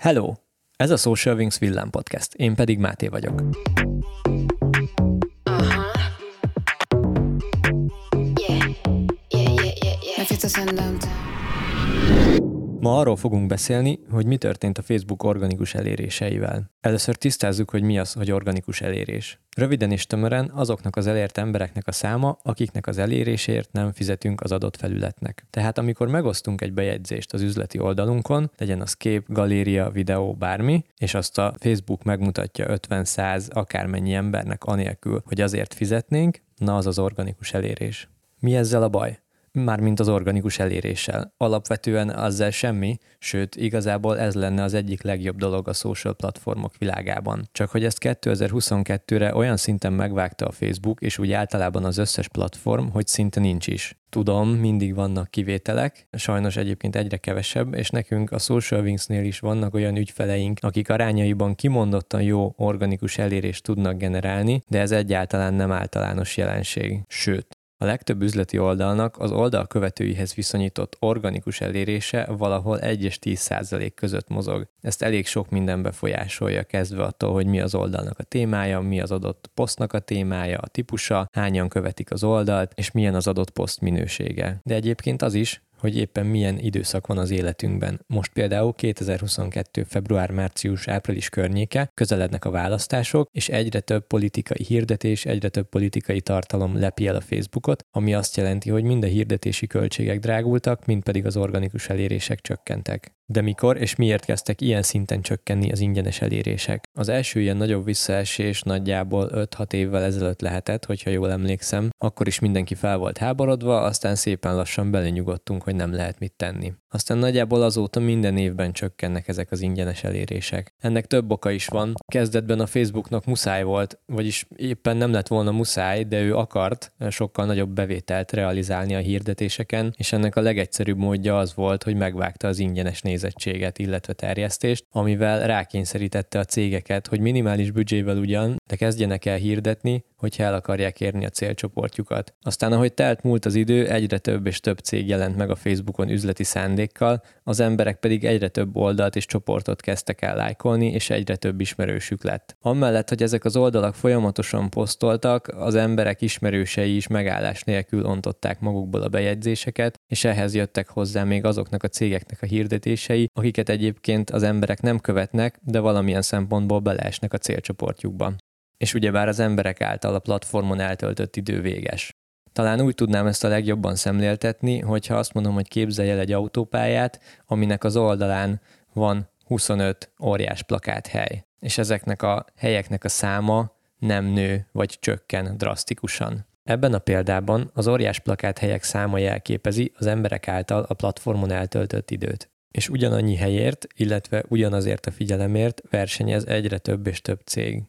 Hello! Ez a Social Wings Villám Podcast, én pedig Máté vagyok. Ma arról fogunk beszélni, hogy mi történt a Facebook organikus eléréseivel. Először tisztázzuk, hogy mi az, hogy organikus elérés. Röviden és tömören azoknak az elért embereknek a száma, akiknek az elérésért nem fizetünk az adott felületnek. Tehát amikor megosztunk egy bejegyzést az üzleti oldalunkon, legyen az kép, galéria, videó, bármi, és azt a Facebook megmutatja 50-100 akármennyi embernek anélkül, hogy azért fizetnénk, na az az organikus elérés. Mi ezzel a baj? Mármint az organikus eléréssel. Alapvetően azzal semmi, sőt, igazából ez lenne az egyik legjobb dolog a social platformok világában. Csak hogy ezt 2022-re olyan szinten megvágta a Facebook, és úgy általában az összes platform, hogy szinte nincs is. Tudom, mindig vannak kivételek, sajnos egyébként egyre kevesebb, és nekünk a Social Wings-nél is vannak olyan ügyfeleink, akik arányaiban kimondottan jó organikus elérést tudnak generálni, de ez egyáltalán nem általános jelenség. Sőt, a legtöbb üzleti oldalnak az oldal követőihez viszonyított organikus elérése valahol 1 és 10 százalék között mozog. Ezt elég sok minden befolyásolja, kezdve attól, hogy mi az oldalnak a témája, mi az adott posztnak a témája, a típusa, hányan követik az oldalt, és milyen az adott poszt minősége. De egyébként az is, hogy éppen milyen időszak van az életünkben. Most például 2022. február, március, április környéke, közelednek a választások, és egyre több politikai hirdetés, egyre több politikai tartalom lepi el a Facebookot, ami azt jelenti, hogy mind a hirdetési költségek drágultak, mind pedig az organikus elérések csökkentek. De mikor és miért kezdtek ilyen szinten csökkenni az ingyenes elérések? Az első ilyen nagyobb visszaesés nagyjából 5-6 évvel ezelőtt lehetett, hogyha jól emlékszem. Akkor is mindenki fel volt háborodva, aztán szépen lassan belenyugodtunk, hogy nem lehet mit tenni. Aztán nagyjából azóta minden évben csökkennek ezek az ingyenes elérések. Ennek több oka is van. Kezdetben a Facebooknak muszáj volt, vagyis éppen nem lett volna muszáj, de ő akart sokkal nagyobb bevételt realizálni a hirdetéseken, és ennek a legegyszerűbb módja az volt, hogy megvágta az ingyenes nézettséget, illetve terjesztést, amivel rákényszerítette a cégeket, hogy minimális büdzsével ugyan, de kezdjenek el hirdetni, hogyha el akarják érni a célcsoportjukat. Aztán, ahogy telt múlt az idő, egyre több és több cég jelent meg a Facebookon üzleti szándékkal, az emberek pedig egyre több oldalt és csoportot kezdtek el lájkolni, és egyre több ismerősük lett. Amellett, hogy ezek az oldalak folyamatosan posztoltak, az emberek ismerősei is megállás nélkül ontották magukból a bejegyzéseket, és ehhez jöttek hozzá még azoknak a cégeknek a hirdetései, akiket egyébként az emberek nem követnek, de valamilyen szempontból beleesnek a célcsoportjukba és ugyebár az emberek által a platformon eltöltött idő véges. Talán úgy tudnám ezt a legjobban szemléltetni, hogyha azt mondom, hogy képzelj el egy autópályát, aminek az oldalán van 25 óriás hely, és ezeknek a helyeknek a száma nem nő vagy csökken drasztikusan. Ebben a példában az óriás helyek száma jelképezi az emberek által a platformon eltöltött időt. És ugyanannyi helyért, illetve ugyanazért a figyelemért versenyez egyre több és több cég.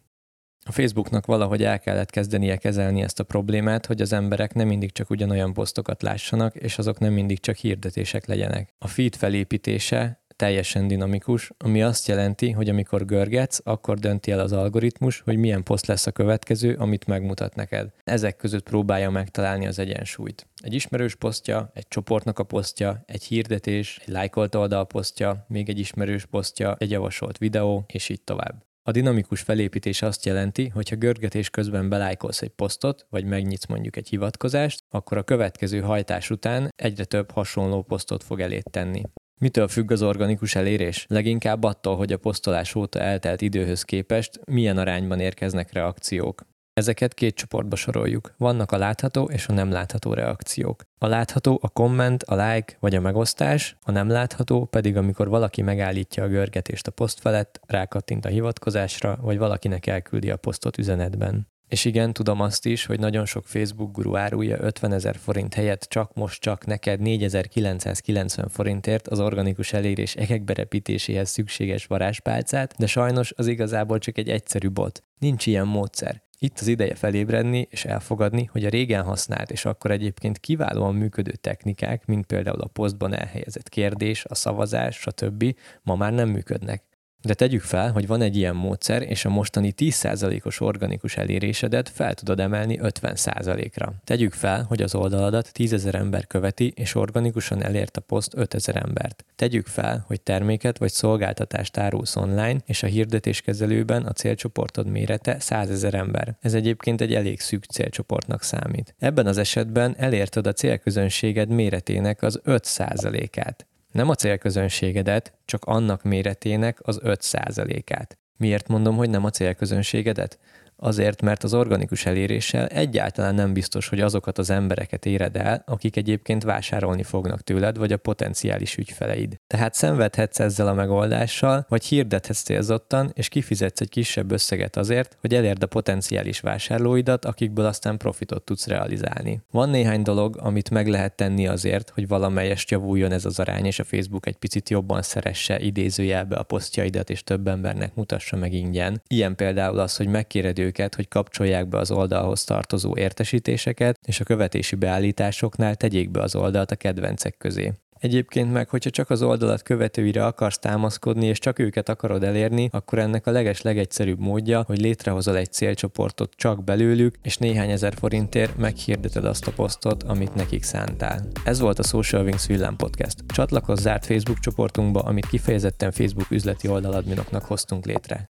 A Facebooknak valahogy el kellett kezdenie kezelni ezt a problémát, hogy az emberek nem mindig csak ugyanolyan posztokat lássanak, és azok nem mindig csak hirdetések legyenek. A feed felépítése teljesen dinamikus, ami azt jelenti, hogy amikor görgetsz, akkor dönti el az algoritmus, hogy milyen poszt lesz a következő, amit megmutat neked. Ezek között próbálja megtalálni az egyensúlyt. Egy ismerős posztja, egy csoportnak a posztja, egy hirdetés, egy lájkolt oldal posztja, még egy ismerős posztja, egy javasolt videó, és így tovább. A dinamikus felépítés azt jelenti, hogy ha görgetés közben belájkolsz egy posztot, vagy megnyitsz mondjuk egy hivatkozást, akkor a következő hajtás után egyre több hasonló posztot fog elét tenni. Mitől függ az organikus elérés? Leginkább attól, hogy a posztolás óta eltelt időhöz képest milyen arányban érkeznek reakciók. Ezeket két csoportba soroljuk. Vannak a látható és a nem látható reakciók. A látható a komment, a like vagy a megosztás, a nem látható pedig amikor valaki megállítja a görgetést a poszt felett, rákattint a hivatkozásra, vagy valakinek elküldi a posztot üzenetben. És igen, tudom azt is, hogy nagyon sok Facebook guru árulja 50 ezer forint helyett csak most csak neked 4990 forintért az organikus elérés ekekberepítéséhez szükséges varázspálcát, de sajnos az igazából csak egy egyszerű bot. Nincs ilyen módszer. Itt az ideje felébredni és elfogadni, hogy a régen használt és akkor egyébként kiválóan működő technikák, mint például a posztban elhelyezett kérdés, a szavazás, stb. ma már nem működnek. De tegyük fel, hogy van egy ilyen módszer, és a mostani 10%-os organikus elérésedet fel tudod emelni 50%-ra. Tegyük fel, hogy az oldaladat 10.000 ember követi, és organikusan elért a poszt 5000 embert. Tegyük fel, hogy terméket vagy szolgáltatást árulsz online, és a hirdetéskezelőben a célcsoportod mérete 100 000 ember. Ez egyébként egy elég szűk célcsoportnak számít. Ebben az esetben elérted a célközönséged méretének az 5%-át. Nem a célközönségedet, csak annak méretének az 5%-át. Miért mondom, hogy nem a célközönségedet? Azért, mert az organikus eléréssel egyáltalán nem biztos, hogy azokat az embereket éred el, akik egyébként vásárolni fognak tőled, vagy a potenciális ügyfeleid. Tehát szenvedhetsz ezzel a megoldással, vagy hirdethetsz célzottan, és kifizetsz egy kisebb összeget azért, hogy elérd a potenciális vásárlóidat, akikből aztán profitot tudsz realizálni. Van néhány dolog, amit meg lehet tenni azért, hogy valamelyest javuljon ez az arány, és a Facebook egy picit jobban szeresse idézőjelbe a posztjaidat, és több embernek mutassa meg ingyen. Ilyen például az, hogy megkéred őket, hogy kapcsolják be az oldalhoz tartozó értesítéseket, és a követési beállításoknál tegyék be az oldalt a kedvencek közé. Egyébként meg, hogyha csak az oldalat követőire akarsz támaszkodni, és csak őket akarod elérni, akkor ennek a leges legegyszerűbb módja, hogy létrehozol egy célcsoportot csak belőlük, és néhány ezer forintért meghirdeted azt a posztot, amit nekik szántál. Ez volt a Social Wings Villám Podcast. Csatlakozz zárt Facebook csoportunkba, amit kifejezetten Facebook üzleti oldaladminoknak hoztunk létre.